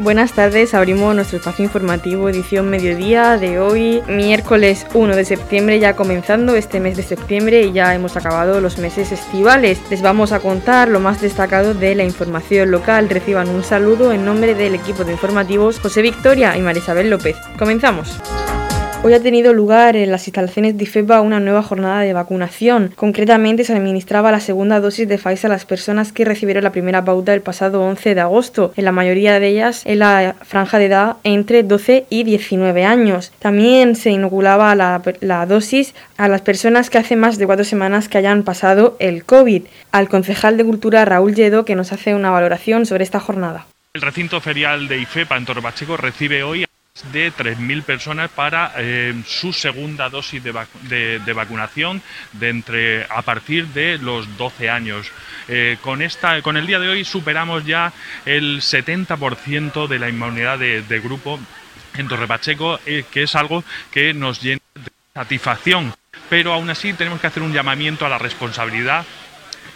Buenas tardes, abrimos nuestro espacio informativo edición mediodía de hoy, miércoles 1 de septiembre, ya comenzando este mes de septiembre y ya hemos acabado los meses estivales. Les vamos a contar lo más destacado de la información local. Reciban un saludo en nombre del equipo de informativos José Victoria y Marisabel López. Comenzamos. Hoy ha tenido lugar en las instalaciones de IFEPA una nueva jornada de vacunación. Concretamente se administraba la segunda dosis de Pfizer a las personas que recibieron la primera pauta el pasado 11 de agosto, en la mayoría de ellas en la franja de edad entre 12 y 19 años. También se inoculaba la, dosis a las personas que hace más de cuatro semanas que hayan pasado el COVID. Al concejal de Cultura Raúl Lledo que nos hace una valoración sobre esta jornada. El recinto ferial de IFEPA en Torbacheco recibe hoy de 3.000 personas para eh, su segunda dosis de, vacunación de entre, a partir de los 12 años. Eh, con, esta, con el día de hoy superamos ya el 70% de la inmunidad de, grupo en Torre Pacheco, eh, que es algo que nos llena de satisfacción. Pero aún así tenemos que hacer un llamamiento a la responsabilidad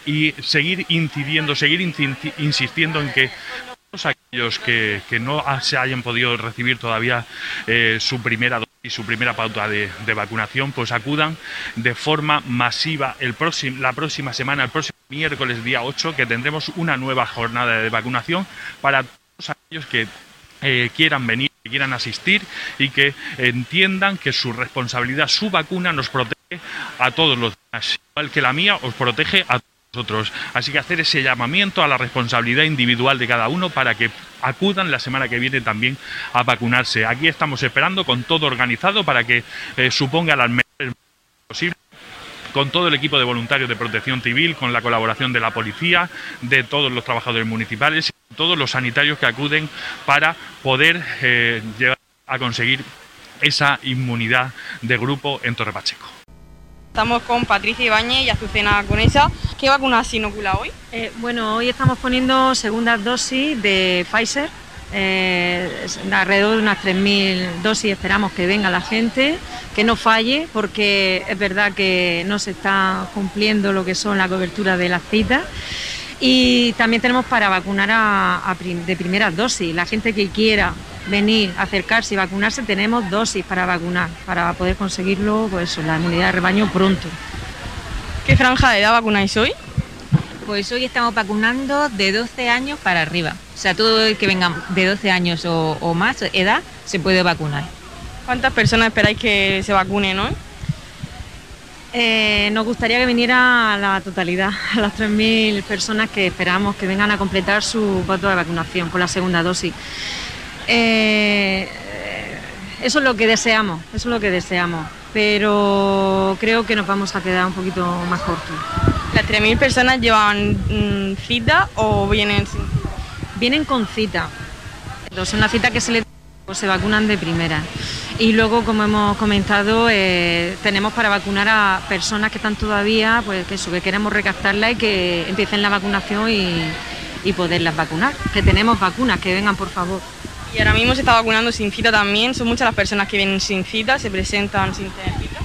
y seguir incidiendo, seguir insistiendo en que aquellos que, no se hayan podido recibir todavía eh, su primera y su primera pauta de, vacunación, pues acudan de forma masiva el próximo, la próxima semana, el próximo miércoles día 8, que tendremos una nueva jornada de vacunación para todos aquellos que eh, quieran venir, que quieran asistir y que entiendan que su responsabilidad, su vacuna nos protege a todos los demás, igual que la mía os protege a todos nosotros. Así que hacer ese llamamiento a la responsabilidad individual de cada uno para que acudan la semana que viene también a vacunarse. Aquí estamos esperando con todo organizado para que eh, suponga las mejores posibles con todo el equipo de voluntarios de protección civil, con la colaboración de la policía, de todos los trabajadores municipales, todos los sanitarios que acuden para poder eh, llegar a conseguir esa inmunidad de grupo en Torre Pacheco. Estamos con Patricia Ibañez y Azucena Conesa. ¿Qué vacunas se inocula hoy? Eh, bueno, hoy estamos poniendo segunda dosis de Pfizer. Eh, alrededor de unas 3.000 dosis esperamos que venga la gente, que no falle, porque es verdad que no se está cumpliendo lo que son la cobertura de las citas. Y también tenemos para vacunar de primera dosis. La gente que quiera venir, acercarse y vacunarse, tenemos dosis para vacunar, para poder conseguirlo, pues la inmunidad de rebaño pronto. ¿Qué franja de edad vacunáis hoy? Pues hoy estamos vacunando de 12 años para arriba. O sea, todo el que venga de 12 años o, más edad se puede vacunar. ¿Cuántas personas esperáis que se vacunen hoy? Eh, nos gustaría que viniera la totalidad, a las 3.000 personas que esperamos que vengan a completar su voto de vacunación con la segunda dosis. Eh, eso es lo que deseamos, eso es lo que deseamos, pero creo que nos vamos a quedar un poquito más cortos. ¿Las 3.000 personas llevan mm, cita o vienen sin Vienen con cita. Es una cita que se le se vacunan de primera. Y luego, como hemos comentado, eh, tenemos para vacunar a personas que están todavía, pues que, eso, que queremos recaptarla y que empiecen la vacunación y, y poderlas vacunar. Que tenemos vacunas, que vengan por favor. Y ahora mismo se está vacunando sin cita también. Son muchas las personas que vienen sin cita, se presentan sin tener cita.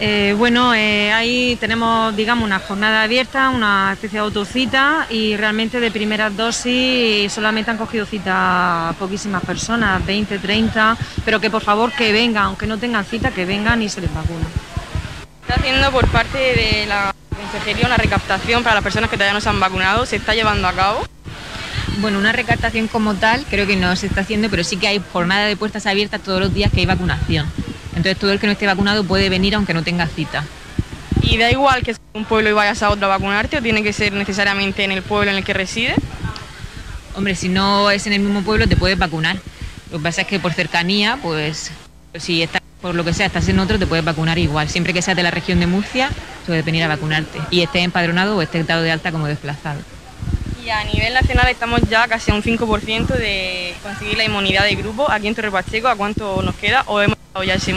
Eh, bueno, eh, ahí tenemos, digamos, una jornada abierta, una especie de autocita y realmente de primeras dosis solamente han cogido cita poquísimas personas, 20, 30, pero que por favor que vengan, aunque no tengan cita, que vengan y se les vacuna. Está haciendo por parte de la Consejería una recaptación para las personas que todavía no se han vacunado, ¿se está llevando a cabo? Bueno, una recaptación como tal creo que no se está haciendo, pero sí que hay jornada de puertas abiertas todos los días que hay vacunación. Entonces todo el que no esté vacunado puede venir aunque no tenga cita. ¿Y da igual que un pueblo y vayas a otro a vacunarte o tiene que ser necesariamente en el pueblo en el que reside? Hombre, si no es en el mismo pueblo te puedes vacunar. Lo que pasa es que por cercanía, pues si estás por lo que sea, estás en otro, te puedes vacunar igual. Siempre que seas de la región de Murcia, puedes venir a vacunarte. Y estés empadronado o estés dado de alta como desplazado. Y a nivel nacional estamos ya casi a un 5% de conseguir la inmunidad de grupo. Aquí en Torre Pacheco, ¿a cuánto nos queda? ¿O hemos ya ese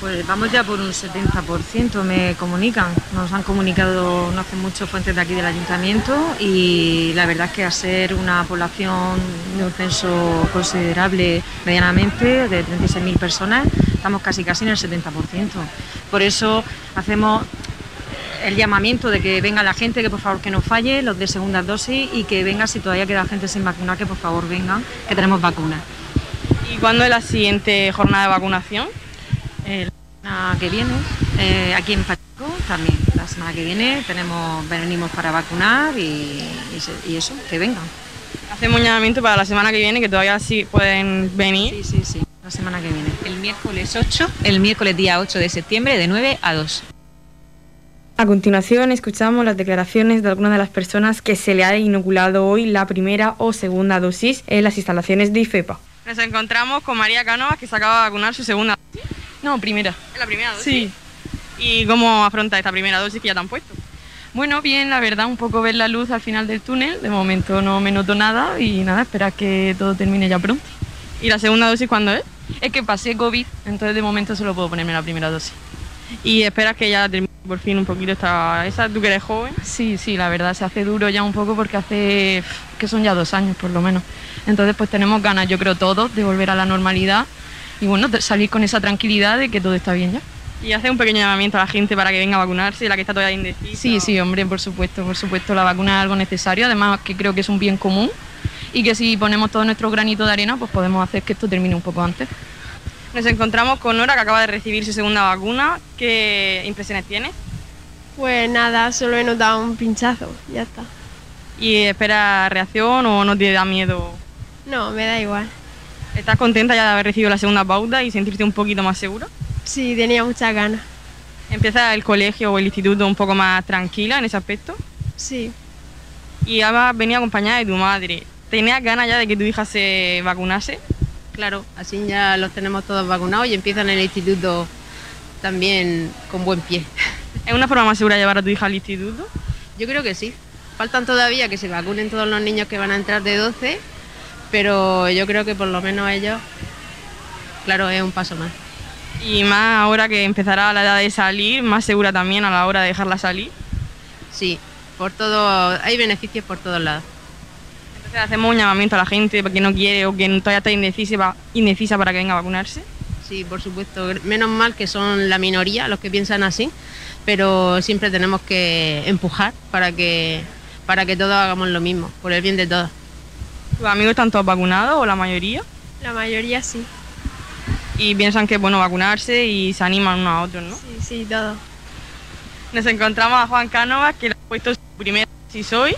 pues vamos ya por un 70%, me comunican. Nos han comunicado no hace mucho fuentes de aquí del ayuntamiento y la verdad es que a ser una población de un censo considerable medianamente, de 36.000 personas, estamos casi casi en el 70%. Por eso hacemos el llamamiento de que venga la gente, que por favor que no falle, los de segunda dosis y que venga si todavía queda gente sin vacunar, que por favor vengan, que tenemos vacunas. ¿Y cuándo es la siguiente jornada de vacunación? Eh, la semana que viene, eh, aquí en Pacheco también, la semana que viene tenemos venimos para vacunar y, y se- y eso, que vengan. Hacemos un llamamiento para la semana que viene, que todavía sí pueden venir. Sí, sí, sí, la semana que viene. El miércoles 8, el miércoles día 8 de septiembre de 9 a 2. A continuación escuchamos las declaraciones de algunas de las personas que se le ha inoculado hoy la primera o segunda dosis en las instalaciones de IFEPA. Nos encontramos con María Cánovas que se acaba de vacunar su segunda dosis. No, primera. ¿Es la primera dosis? Sí. ¿Y cómo afronta esta primera dosis que ya te han puesto? Bueno, bien, la verdad, un poco ver la luz al final del túnel. De momento no me noto nada y nada, esperar que todo termine ya pronto. ¿Y la segunda dosis cuándo es? Es que pasé COVID, entonces de momento solo puedo ponerme la primera dosis. ¿Y esperas que ya termine por fin un poquito esta esa? ¿Tú que eres joven? Sí, sí, la verdad se hace duro ya un poco porque hace que son ya dos años por lo menos. Entonces pues tenemos ganas, yo creo todos, de volver a la normalidad y bueno, de salir con esa tranquilidad de que todo está bien ya. Y hace un pequeño llamamiento a la gente para que venga a vacunarse, la que está todavía indecisa. Sí, sí, hombre, por supuesto, por supuesto, la vacuna es algo necesario, además que creo que es un bien común y que si ponemos todo nuestro granito de arena, pues podemos hacer que esto termine un poco antes. Nos encontramos con Nora que acaba de recibir su segunda vacuna. ¿Qué impresiones tienes? Pues nada, solo he notado un pinchazo, ya está. ¿Y esperas reacción o no te da miedo? No, me da igual. ¿Estás contenta ya de haber recibido la segunda pauta y sentirte un poquito más segura? Sí, tenía muchas ganas. ¿Empieza el colegio o el instituto un poco más tranquila en ese aspecto? Sí, Y además venía acompañada de tu madre. ¿Tenías ganas ya de que tu hija se vacunase? Claro, así ya los tenemos todos vacunados y empiezan el instituto también con buen pie. ¿Es una forma más segura llevar a tu hija al instituto? Yo creo que sí. Faltan todavía que se vacunen todos los niños que van a entrar de 12, pero yo creo que por lo menos ellos, claro, es un paso más. Y más ahora que empezará la edad de salir, más segura también a la hora de dejarla salir. Sí, por todo, hay beneficios por todos lados. Entonces hacemos un llamamiento a la gente que no quiere o que todavía está indecisa, indecisa para que venga a vacunarse. Sí, por supuesto. Menos mal que son la minoría los que piensan así, pero siempre tenemos que empujar para que, para que todos hagamos lo mismo, por el bien de todos. ¿Tus amigos están todos vacunados o la mayoría? la mayoría sí. Y piensan que es bueno vacunarse y se animan unos a otros, ¿no? Sí, sí, todo. Nos encontramos a Juan Cánovas que le ha puesto su primera dosis hoy.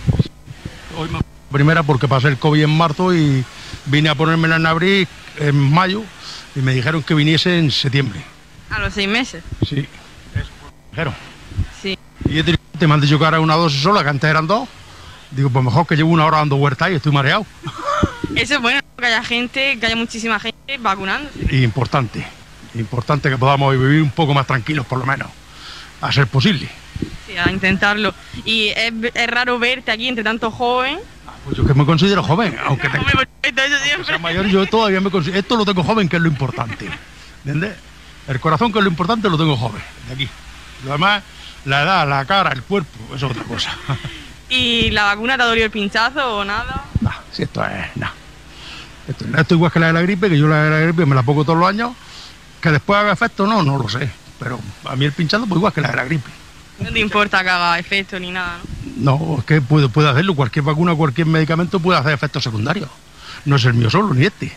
Hoy me- Primera porque pasé el COVID en marzo y vine a ponérmela en abril, en mayo, y me dijeron que viniese en septiembre. A los seis meses. Sí. Eso me dijeron. Sí. Y te me han dicho que ahora una dosis sola, que antes eran dos. Digo, pues mejor que llevo una hora dando vueltas y estoy mareado. Eso es bueno, que haya gente, que haya muchísima gente vacunándose. Y importante, importante que podamos vivir un poco más tranquilos por lo menos, a ser posible. Sí, a intentarlo. Y es, es raro verte aquí entre tanto joven. Pues yo que me considero joven, aunque tenga Hombre, por supuesto, eso que siempre. sea mayor, yo todavía me considero... Esto lo tengo joven, que es lo importante. ¿Entiendes? El corazón, que es lo importante, lo tengo joven, de aquí. Lo demás, la edad, la cara, el cuerpo, eso es otra cosa. ¿Y la vacuna te ha dolido el pinchazo o nada? Nah, si esto es nada. Esto, esto igual que la de la gripe, que yo la de la gripe me la pongo todos los años. Que después haga efecto, no, no lo sé. Pero a mí el pinchado, pues igual que la de la gripe. No te importa que haga efecto ni nada, ¿no? No, es que puede, puede hacerlo. Cualquier vacuna, cualquier medicamento puede hacer efectos secundarios. No es el mío solo, ni este.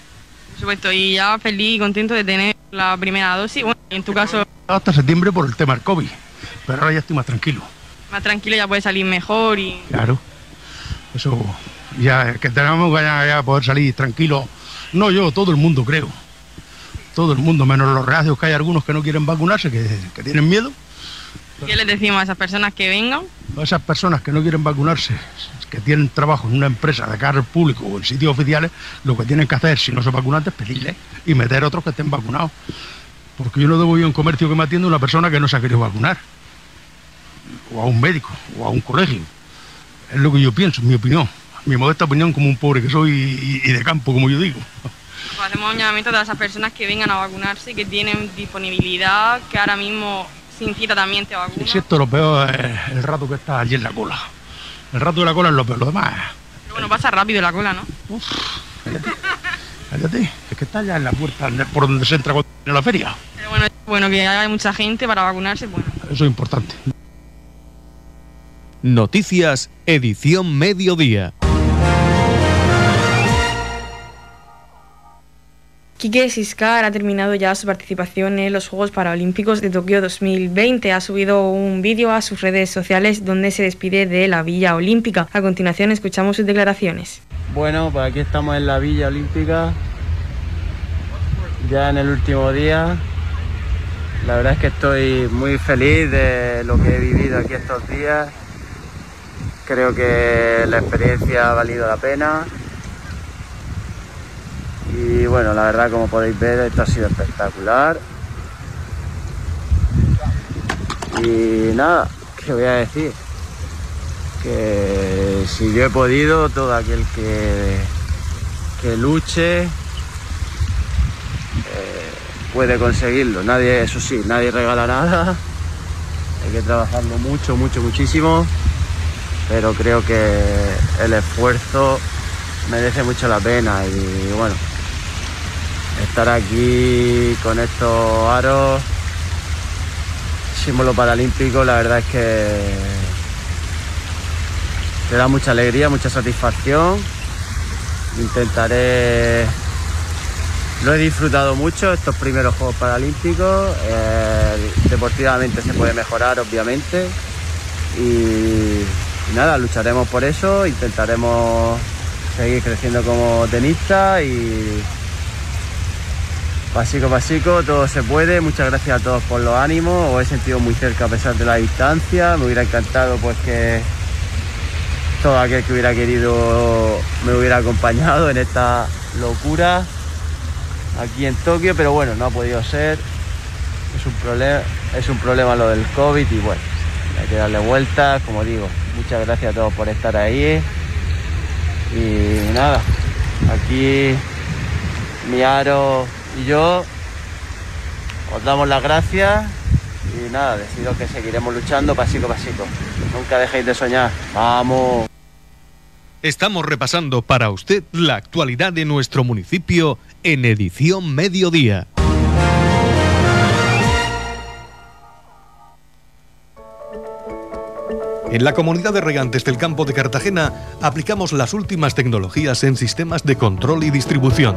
Por supuesto, y ya feliz y contento de tener la primera dosis. Bueno, en tu caso, Hasta septiembre por el tema del COVID. Pero ahora ya estoy más tranquilo. más tranquilo, ya puedes salir mejor y... Claro. Eso, ya que tenemos que ya, ya poder salir tranquilo. No yo, todo el mundo creo. Todo el mundo, menos los reacios, que hay algunos que no quieren vacunarse, que, que tienen miedo. ¿Qué les decimos a esas personas que vengan? A esas personas que no quieren vacunarse, que tienen trabajo en una empresa de cara al público o en sitios oficiales, lo que tienen que hacer, si no son vacunantes, pedirle y meter otros que estén vacunados. Porque yo no debo ir a un comercio que me atiende una persona que no se ha querido vacunar. O a un médico, o a un colegio. Es lo que yo pienso, mi opinión. Mi modesta opinión como un pobre que soy y, y de campo, como yo digo. Pues hacemos un llamamiento a todas esas personas que vengan a vacunarse, que tienen disponibilidad, que ahora mismo sin cita también te. Si esto lo peor es el rato que está allí en la cola. El rato de la cola es lo peor, lo demás. Pero bueno, pasa rápido la cola, ¿no? Cállate, cállate, es que está ya en la puerta por donde se entra cuando viene la feria. Pero bueno, bueno que haya mucha gente para vacunarse, bueno. Eso es importante. Noticias, edición mediodía. Quique Siscar ha terminado ya su participación en los Juegos Paralímpicos de Tokio 2020. Ha subido un vídeo a sus redes sociales donde se despide de la Villa Olímpica. A continuación escuchamos sus declaraciones. Bueno, pues aquí estamos en la Villa Olímpica, ya en el último día. La verdad es que estoy muy feliz de lo que he vivido aquí estos días. Creo que la experiencia ha valido la pena y bueno, la verdad como podéis ver esto ha sido espectacular. Y nada, ¿qué voy a decir? Que si yo he podido, todo aquel que, que luche eh, puede conseguirlo. Nadie, eso sí, nadie regala nada. Hay que trabajarlo mucho, mucho, muchísimo. Pero creo que el esfuerzo merece mucho la pena y bueno, estar aquí con estos aros, símbolo paralímpico, la verdad es que te da mucha alegría, mucha satisfacción. Intentaré, lo he disfrutado mucho estos primeros Juegos Paralímpicos. Eh, deportivamente se puede mejorar, obviamente. y nada, lucharemos por eso, intentaremos seguir creciendo como tenista y Pasico, pasico, todo se puede. Muchas gracias a todos por los ánimos. Os he sentido muy cerca a pesar de la distancia. Me hubiera encantado pues que todo aquel que hubiera querido me hubiera acompañado en esta locura aquí en Tokio, pero bueno, no ha podido ser. Es un problema, es un problema lo del COVID y bueno, hay que darle vueltas, como digo. Muchas gracias a todos por estar ahí. Y nada, aquí mi aro y yo os damos las gracias y nada, decido que seguiremos luchando pasico a pasico. Nunca dejéis de soñar. Vamos. Estamos repasando para usted la actualidad de nuestro municipio en edición mediodía. En la comunidad de regantes del campo de Cartagena aplicamos las últimas tecnologías en sistemas de control y distribución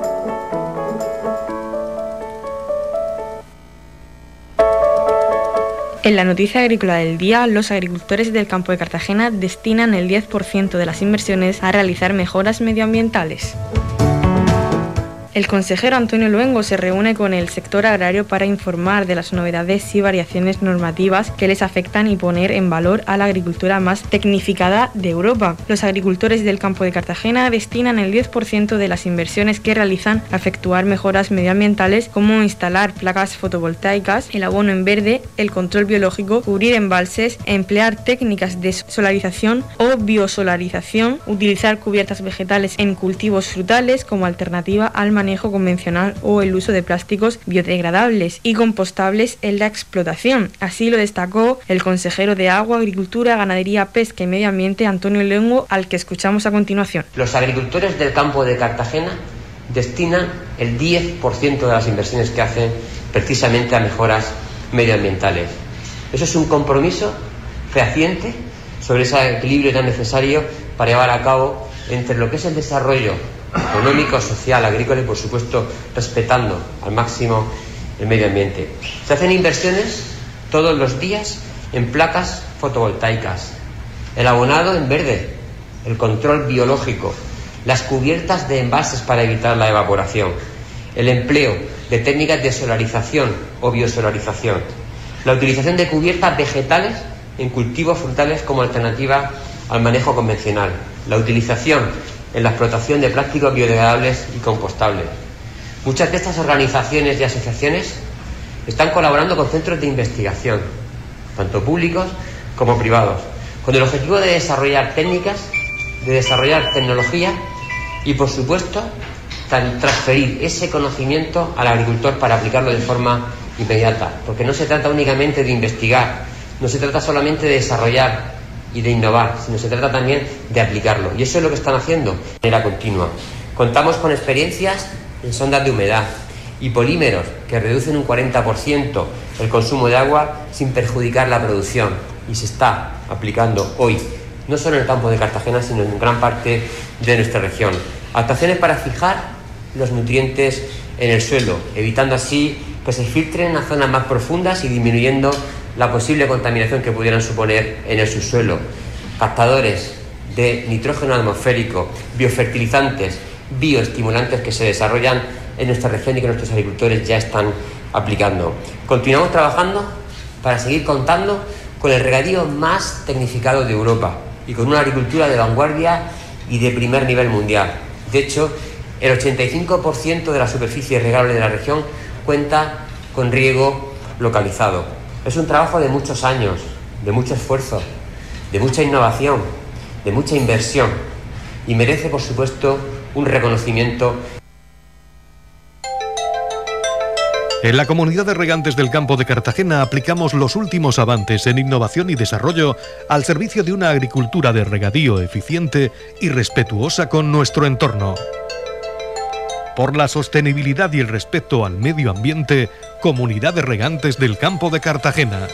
En la noticia agrícola del día, los agricultores del campo de Cartagena destinan el 10% de las inversiones a realizar mejoras medioambientales. El consejero Antonio Luengo se reúne con el sector agrario para informar de las novedades y variaciones normativas que les afectan y poner en valor a la agricultura más tecnificada de Europa. Los agricultores del campo de Cartagena destinan el 10% de las inversiones que realizan a efectuar mejoras medioambientales como instalar placas fotovoltaicas, el abono en verde, el control biológico, cubrir embalses, emplear técnicas de solarización o biosolarización, utilizar cubiertas vegetales en cultivos frutales como alternativa al manejo convencional o el uso de plásticos biodegradables y compostables en la explotación. Así lo destacó el consejero de Agua, Agricultura, Ganadería, Pesca y Medio Ambiente, Antonio Lengo, al que escuchamos a continuación. Los agricultores del campo de Cartagena destinan el 10% de las inversiones que hacen precisamente a mejoras medioambientales. Eso es un compromiso fehaciente sobre ese equilibrio tan necesario para llevar a cabo entre lo que es el desarrollo económico, social, agrícola y, por supuesto, respetando al máximo el medio ambiente. Se hacen inversiones todos los días en placas fotovoltaicas, el abonado en verde, el control biológico, las cubiertas de envases para evitar la evaporación, el empleo de técnicas de solarización o biosolarización, la utilización de cubiertas vegetales en cultivos frutales como alternativa al manejo convencional, la utilización en la explotación de plásticos biodegradables y compostables. Muchas de estas organizaciones y asociaciones están colaborando con centros de investigación, tanto públicos como privados, con el objetivo de desarrollar técnicas, de desarrollar tecnología y, por supuesto, transferir ese conocimiento al agricultor para aplicarlo de forma inmediata, porque no se trata únicamente de investigar, no se trata solamente de desarrollar y de innovar, sino se trata también de aplicarlo. Y eso es lo que están haciendo de manera continua. Contamos con experiencias en sondas de humedad y polímeros que reducen un 40% el consumo de agua sin perjudicar la producción. Y se está aplicando hoy, no solo en el campo de Cartagena, sino en gran parte de nuestra región. Actuaciones para fijar los nutrientes en el suelo, evitando así que se filtren a zonas más profundas y disminuyendo la posible contaminación que pudieran suponer en el subsuelo. Captadores de nitrógeno atmosférico, biofertilizantes, bioestimulantes que se desarrollan en nuestra región y que nuestros agricultores ya están aplicando. Continuamos trabajando para seguir contando con el regadío más tecnificado de Europa y con una agricultura de vanguardia y de primer nivel mundial. De hecho, el 85% de la superficie regable de la región cuenta con riego localizado. Es un trabajo de muchos años, de mucho esfuerzo, de mucha innovación, de mucha inversión y merece, por supuesto, un reconocimiento En la comunidad de regantes del campo de Cartagena aplicamos los últimos avances en innovación y desarrollo al servicio de una agricultura de regadío eficiente y respetuosa con nuestro entorno. Por la sostenibilidad y el respeto al medio ambiente, Comunidad de Regantes del Campo de Cartagena.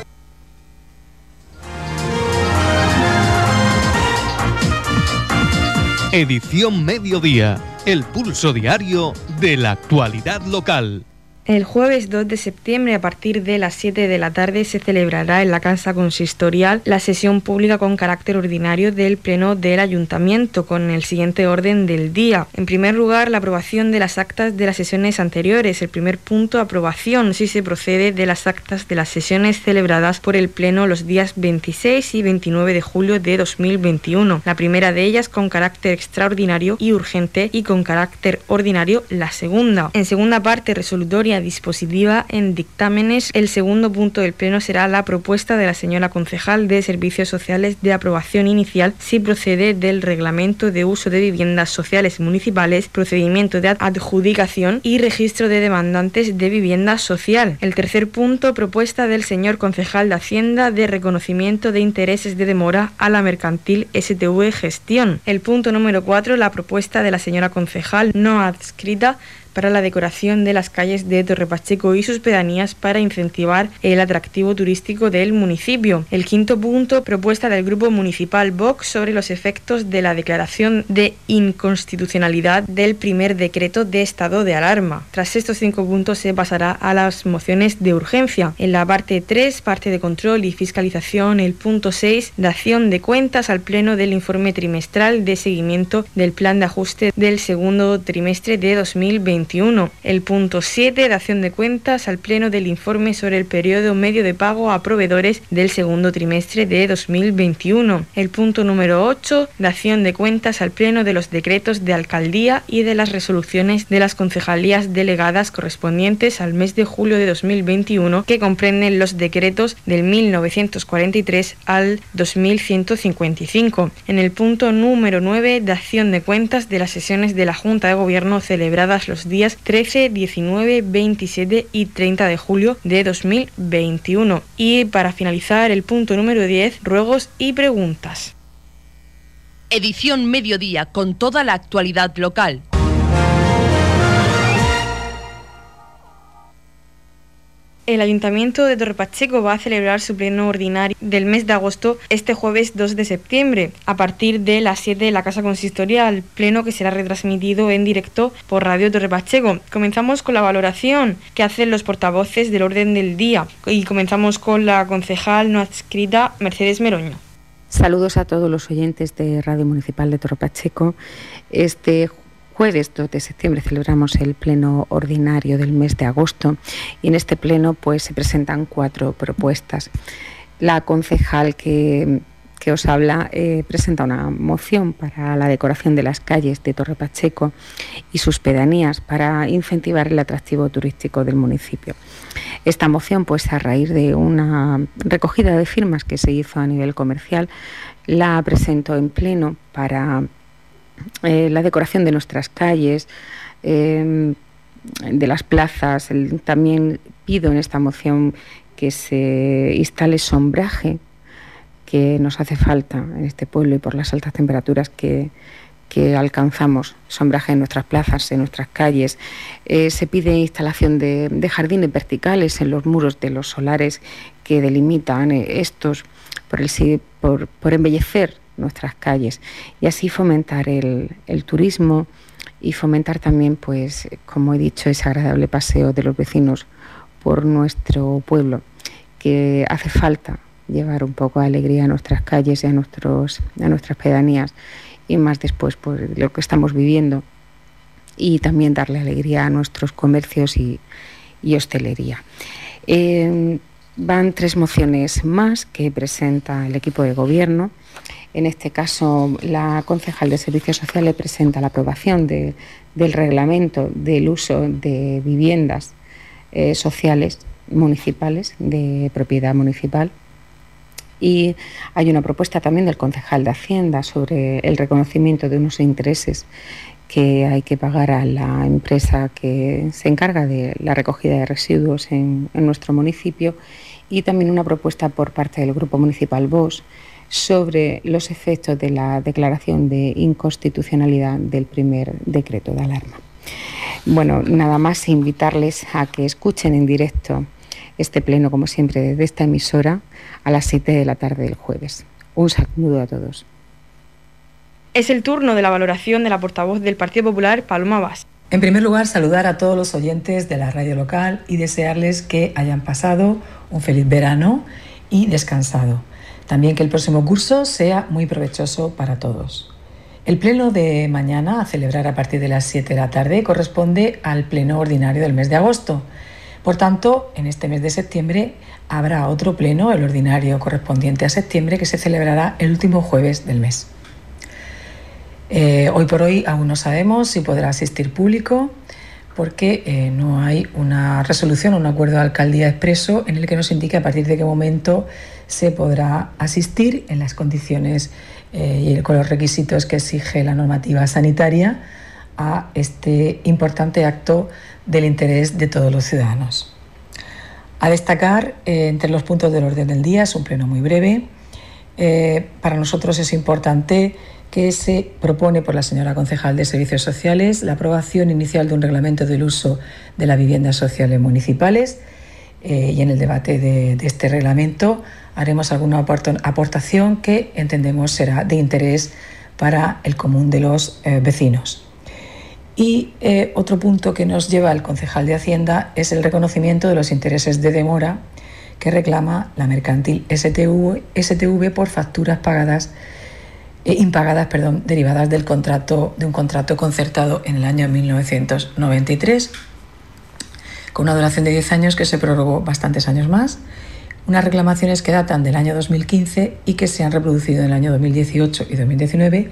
Edición Mediodía, el pulso diario de la actualidad local. El jueves 2 de septiembre, a partir de las 7 de la tarde, se celebrará en la Casa Consistorial la sesión pública con carácter ordinario del Pleno del Ayuntamiento, con el siguiente orden del día. En primer lugar, la aprobación de las actas de las sesiones anteriores. El primer punto, aprobación, si se procede, de las actas de las sesiones celebradas por el Pleno los días 26 y 29 de julio de 2021. La primera de ellas con carácter extraordinario y urgente y con carácter ordinario la segunda. En segunda parte, resolutoria dispositiva en dictámenes. El segundo punto del Pleno será la propuesta de la señora concejal de Servicios Sociales de aprobación inicial si procede del Reglamento de Uso de Viviendas Sociales Municipales, procedimiento de adjudicación y registro de demandantes de vivienda social. El tercer punto, propuesta del señor concejal de Hacienda de reconocimiento de intereses de demora a la mercantil STV Gestión. El punto número cuatro, la propuesta de la señora concejal no adscrita para la decoración de las calles de Torre Pacheco y sus pedanías para incentivar el atractivo turístico del municipio. El quinto punto, propuesta del Grupo Municipal Vox sobre los efectos de la declaración de inconstitucionalidad del primer decreto de estado de alarma. Tras estos cinco puntos se pasará a las mociones de urgencia. En la parte 3, parte de control y fiscalización, el punto 6, dación de cuentas al pleno del informe trimestral de seguimiento del plan de ajuste del segundo trimestre de 2020 el punto 7, dación de cuentas al pleno del informe sobre el periodo medio de pago a proveedores del segundo trimestre de 2021. El punto número 8, dación de cuentas al pleno de los decretos de alcaldía y de las resoluciones de las concejalías delegadas correspondientes al mes de julio de 2021 que comprenden los decretos del 1943 al 2155. En el punto número 9, dación de cuentas de las sesiones de la Junta de Gobierno celebradas los días días 13, 19, 27 y 30 de julio de 2021. Y para finalizar, el punto número 10, ruegos y preguntas. Edición Mediodía con toda la actualidad local. El Ayuntamiento de Torre Pacheco va a celebrar su pleno ordinario del mes de agosto este jueves 2 de septiembre, a partir de las 7 de la Casa Consistorial, pleno que será retransmitido en directo por Radio Torre Pacheco. Comenzamos con la valoración que hacen los portavoces del orden del día y comenzamos con la concejal no adscrita Mercedes Meroño. Saludos a todos los oyentes de Radio Municipal de Torre Pacheco. Este jueves 2 de septiembre celebramos el pleno ordinario del mes de agosto y en este pleno pues se presentan cuatro propuestas. La concejal que, os habla eh, presenta una moción para la decoración de las calles de Torre Pacheco y sus pedanías para incentivar el atractivo turístico del municipio. Esta moción, pues a raíz de una recogida de firmas que se hizo a nivel comercial, la presentó en pleno para eh, la decoración de nuestras calles, em, de las plazas, también pido en esta moción que se instale sombraje que nos hace falta en este pueblo y por las altas temperaturas que, alcanzamos, sombraje en nuestras plazas, en nuestras calles. Eh, se pide instalación de, jardines verticales en los muros de los solares que delimitan eh, estos por, el, por, por embellecer nuestras calles y así fomentar el, turismo y fomentar también, pues, como he dicho, ese agradable paseo de los vecinos por nuestro pueblo, que hace falta llevar un poco de alegría a nuestras calles y a, nuestros, a nuestras pedanías y más después por lo que estamos viviendo y también darle alegría a nuestros comercios y, hostelería. Eh, van tres mociones más que presenta el equipo de gobierno. En este caso, la concejal de Servicios Sociales presenta la aprobación del reglamento del uso de viviendas eh, sociales municipales, de propiedad municipal, y hay una propuesta también del concejal de Hacienda sobre el reconocimiento de unos intereses que hay que pagar a la empresa que se encarga de la recogida de residuos en, nuestro municipio. Y también una propuesta por parte del Grupo Municipal VOS sobre los efectos de la declaración de inconstitucionalidad del primer decreto de alarma. Bueno, nada más invitarles a que escuchen en directo este pleno, como siempre, desde esta emisora a las 7 de la tarde del jueves. Un saludo a todos. Es el turno de la valoración de la portavoz del Partido Popular, Paloma Vaz. En primer lugar, saludar a todos los oyentes de la radio local y desearles que hayan pasado un feliz verano y descansado. También que el próximo curso sea muy provechoso para todos. El pleno de mañana, a celebrar a partir de las 7 de la tarde, corresponde al pleno ordinario del mes de agosto. Por tanto, en este mes de septiembre habrá otro pleno, el ordinario correspondiente a septiembre, que se celebrará el último jueves del mes. Eh, hoy por hoy aún no sabemos si podrá asistir público porque eh, no hay una resolución un acuerdo de alcaldía expreso en el que nos indique a partir de qué momento se podrá asistir en las condiciones eh, y con los requisitos que exige la normativa sanitaria a este importante acto del interés de todos los ciudadanos. A destacar, eh, entre los puntos del orden del día, es un pleno muy breve. Eh, para nosotros es importante que se propone por la señora concejal de Servicios Sociales la aprobación inicial de un reglamento del uso de las viviendas sociales municipales y en el debate de, este reglamento haremos alguna aportación que entendemos será de interés para el común de los vecinos. Y eh, otro punto que nos lleva el concejal de Hacienda es el reconocimiento de los intereses de demora que reclama la mercantil STV, STV por facturas pagadas eh, impagadas, perdón, derivadas del contrato de un contrato concertado en el año 1993 con una duración de 10 años que se prorrogó bastantes años más, unas reclamaciones que datan del año 2015 y que se han reproducido en el año 2018 y 2019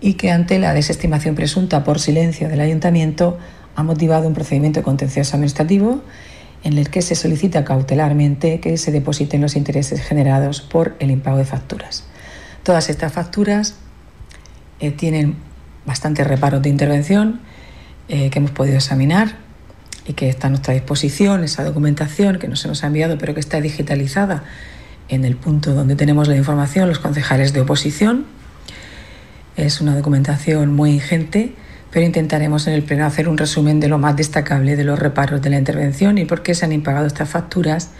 y que ante la desestimación presunta por silencio del ayuntamiento ha motivado un procedimiento contencioso administrativo en el que se solicita cautelarmente que se depositen los intereses generados por el impago de facturas. Todas estas facturas eh, tienen bastantes reparos de intervención eh, que hemos podido examinar y que está a nuestra disposición, esa documentación que no se nos ha enviado pero que está digitalizada en el punto donde tenemos la información los concejales de oposición es una documentación muy ingente, pero intentaremos en el pleno hacer un resumen de lo más destacable de los reparos de la intervención y por qué se han impagado estas facturas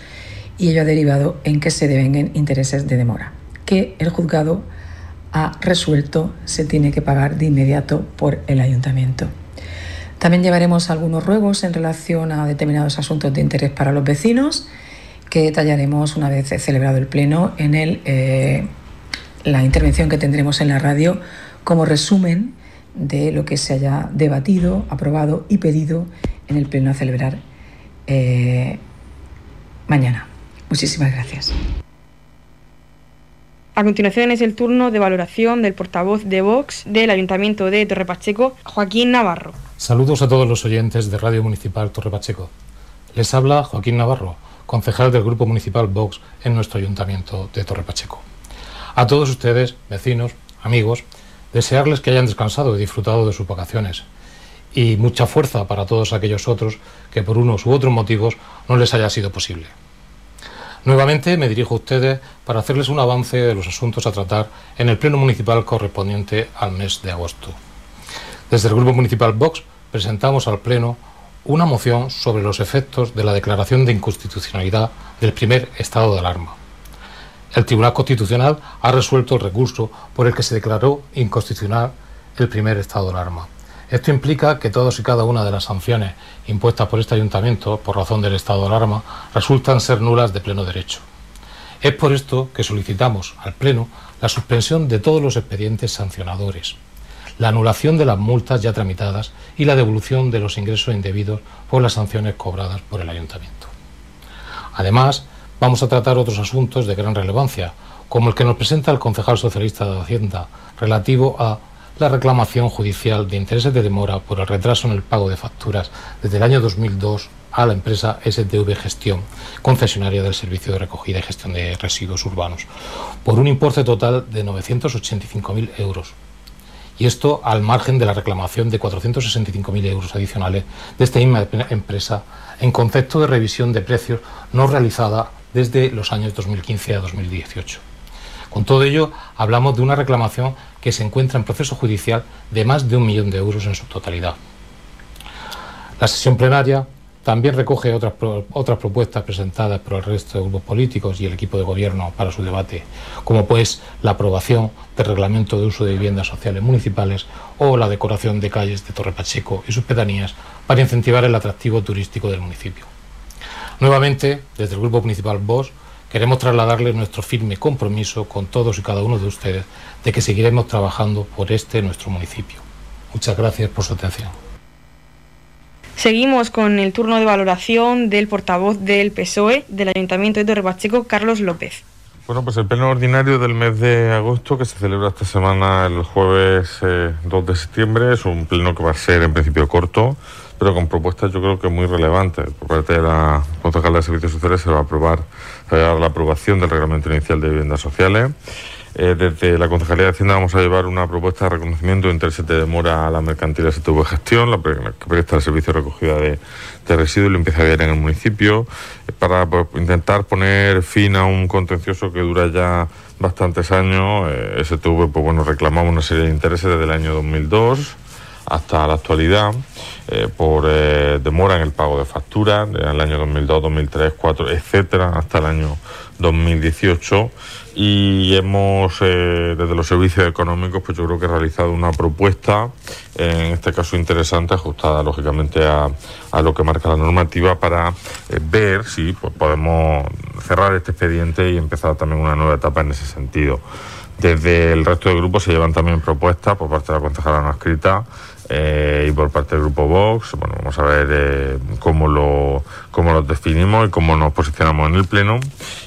y ello ha derivado en que se devenguen intereses de demora, que el juzgado ha resuelto se tiene que pagar de inmediato por el ayuntamiento. También llevaremos algunos ruegos en relación a determinados asuntos de interés para los vecinos que detallaremos una vez celebrado el pleno en el, eh, la intervención que tendremos en la radio como resumen de lo que se haya debatido, aprobado y pedido en el pleno a celebrar eh, mañana. Muchísimas gracias. A continuación es el turno de valoración del portavoz de Vox del Ayuntamiento de Torre Pacheco, Joaquín Navarro. Saludos a todos los oyentes de Radio Municipal Torre Pacheco. Les habla Joaquín Navarro, concejal del Grupo Municipal Vox en nuestro Ayuntamiento de Torre Pacheco. A todos ustedes, vecinos, amigos, desearles que hayan descansado y disfrutado de sus vacaciones y mucha fuerza para todos aquellos otros que por unos u otros motivos no les haya sido posible. Nuevamente me dirijo a ustedes para hacerles un avance de los asuntos a tratar en el Pleno Municipal correspondiente al mes de agosto. Desde el Grupo Municipal Vox presentamos al Pleno una moción sobre los efectos de la declaración de inconstitucionalidad del primer estado de alarma. El Tribunal Constitucional ha resuelto el recurso por el que se declaró inconstitucional el primer estado de alarma. Esto implica que todas y cada una de las sanciones impuestas por este ayuntamiento por razón del estado de alarma resultan ser nulas de pleno derecho. Es por esto que solicitamos al Pleno la suspensión de todos los expedientes sancionadores, la anulación de las multas ya tramitadas y la devolución de los ingresos indebidos por las sanciones cobradas por el ayuntamiento. Además, vamos a tratar otros asuntos de gran relevancia, como el que nos presenta el concejal socialista de Hacienda relativo a la reclamación judicial de intereses de demora por el retraso en el pago de facturas desde el año 2002 a la empresa STV Gestión, concesionaria del servicio de recogida y gestión de residuos urbanos, por un importe total de 985.000 euros. Y esto al margen de la reclamación de 465.000 euros adicionales de esta misma empresa en concepto de revisión de precios no realizada desde los años 2015 a 2018. Con todo ello, hablamos de una reclamación que se encuentra en proceso judicial de más de un millón de euros en su totalidad. La sesión plenaria también recoge otras, otras propuestas presentadas por el resto de grupos políticos y el equipo de gobierno para su debate, como pues la aprobación del reglamento de uso de viviendas sociales municipales o la decoración de calles de Torre Pacheco y sus pedanías para incentivar el atractivo turístico del municipio. Nuevamente, desde el Grupo Municipal VOS, Queremos trasladarles nuestro firme compromiso con todos y cada uno de ustedes de que seguiremos trabajando por este nuestro municipio. Muchas gracias por su atención. Seguimos con el turno de valoración del portavoz del PSOE del Ayuntamiento de Torre Pacheco, Carlos López. Bueno, pues el pleno ordinario del mes de agosto, que se celebra esta semana el jueves 2 eh, de septiembre, es un pleno que va a ser en principio corto, pero con propuestas yo creo que muy relevantes. Por parte de la concejal de Servicios Sociales se va a aprobar la aprobación del reglamento inicial de viviendas sociales. Eh, desde la Concejalía de Hacienda vamos a llevar una propuesta de reconocimiento de interés de demora a la mercantil de gestión, la que presta el servicio de recogida de, residuos y limpieza diaria en el municipio, eh, para pues, intentar poner fin a un contencioso que dura ya bastantes años. Eh, STV, pues bueno, reclamamos una serie de intereses desde el año 2002 hasta la actualidad eh, por eh, demora en el pago de facturas en el año 2002, 2003, 2004, etcétera, hasta el año 2018 y hemos eh, desde los servicios económicos pues yo creo que he realizado una propuesta en este caso interesante ajustada lógicamente a, lo que marca la normativa para ver si pues, podemos cerrar este expediente y empezar también una nueva etapa en ese sentido. Desde el resto del grupo se llevan también propuestas por parte de la concejala no escrita eh, y por parte del grupo Vox. Bueno, vamos a ver eh, cómo, lo, cómo los definimos y cómo nos posicionamos en el Pleno.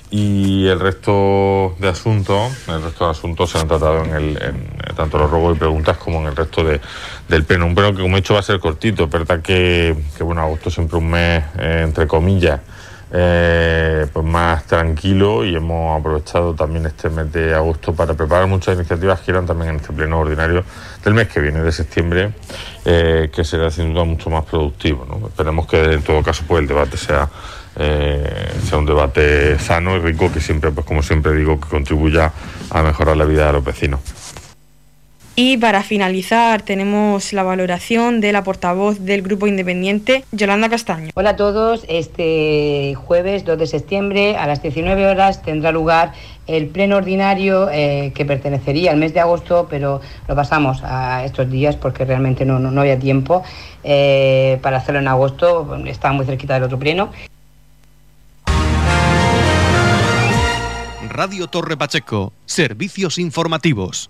Y el resto de asuntos, el resto de asuntos se han tratado en, el, en tanto los ruegos y preguntas como en el resto de, del Pleno. Un pleno que, como he dicho, va a ser cortito. Verdad que, que bueno, agosto siempre un mes, eh, entre comillas, eh, pues más tranquilo y hemos aprovechado también este mes de agosto para preparar muchas iniciativas que irán también en este pleno ordinario del mes que viene, de septiembre, eh, que será sin duda mucho más productivo. Esperemos que en todo caso pues, el debate sea, eh, sea un debate sano y rico que siempre, pues como siempre digo, que contribuya a mejorar la vida de los vecinos. Y para finalizar tenemos la valoración de la portavoz del Grupo Independiente, Yolanda Castaño. Hola a todos, este jueves 2 de septiembre a las 19 horas tendrá lugar el pleno ordinario eh, que pertenecería al mes de agosto, pero lo pasamos a estos días porque realmente no, no, había tiempo eh, para hacerlo en agosto, está muy cerquita del otro pleno. Radio Torre Pacheco, servicios informativos.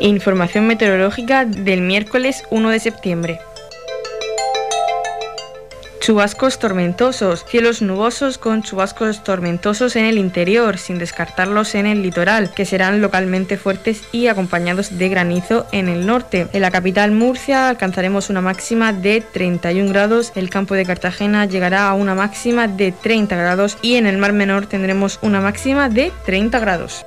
Información meteorológica del miércoles 1 de septiembre. Chubascos tormentosos, cielos nubosos con chubascos tormentosos en el interior, sin descartarlos en el litoral, que serán localmente fuertes y acompañados de granizo en el norte. En la capital Murcia alcanzaremos una máxima de 31 grados, el campo de Cartagena llegará a una máxima de 30 grados y en el Mar Menor tendremos una máxima de 30 grados.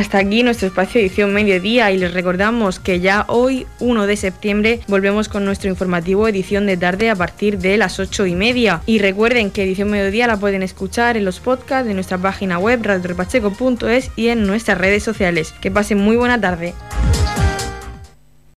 Hasta aquí nuestro espacio edición mediodía y les recordamos que ya hoy, 1 de septiembre, volvemos con nuestro informativo edición de tarde a partir de las 8 y media. Y recuerden que edición mediodía la pueden escuchar en los podcasts de nuestra página web radiorepacheco.es y en nuestras redes sociales. Que pasen muy buena tarde.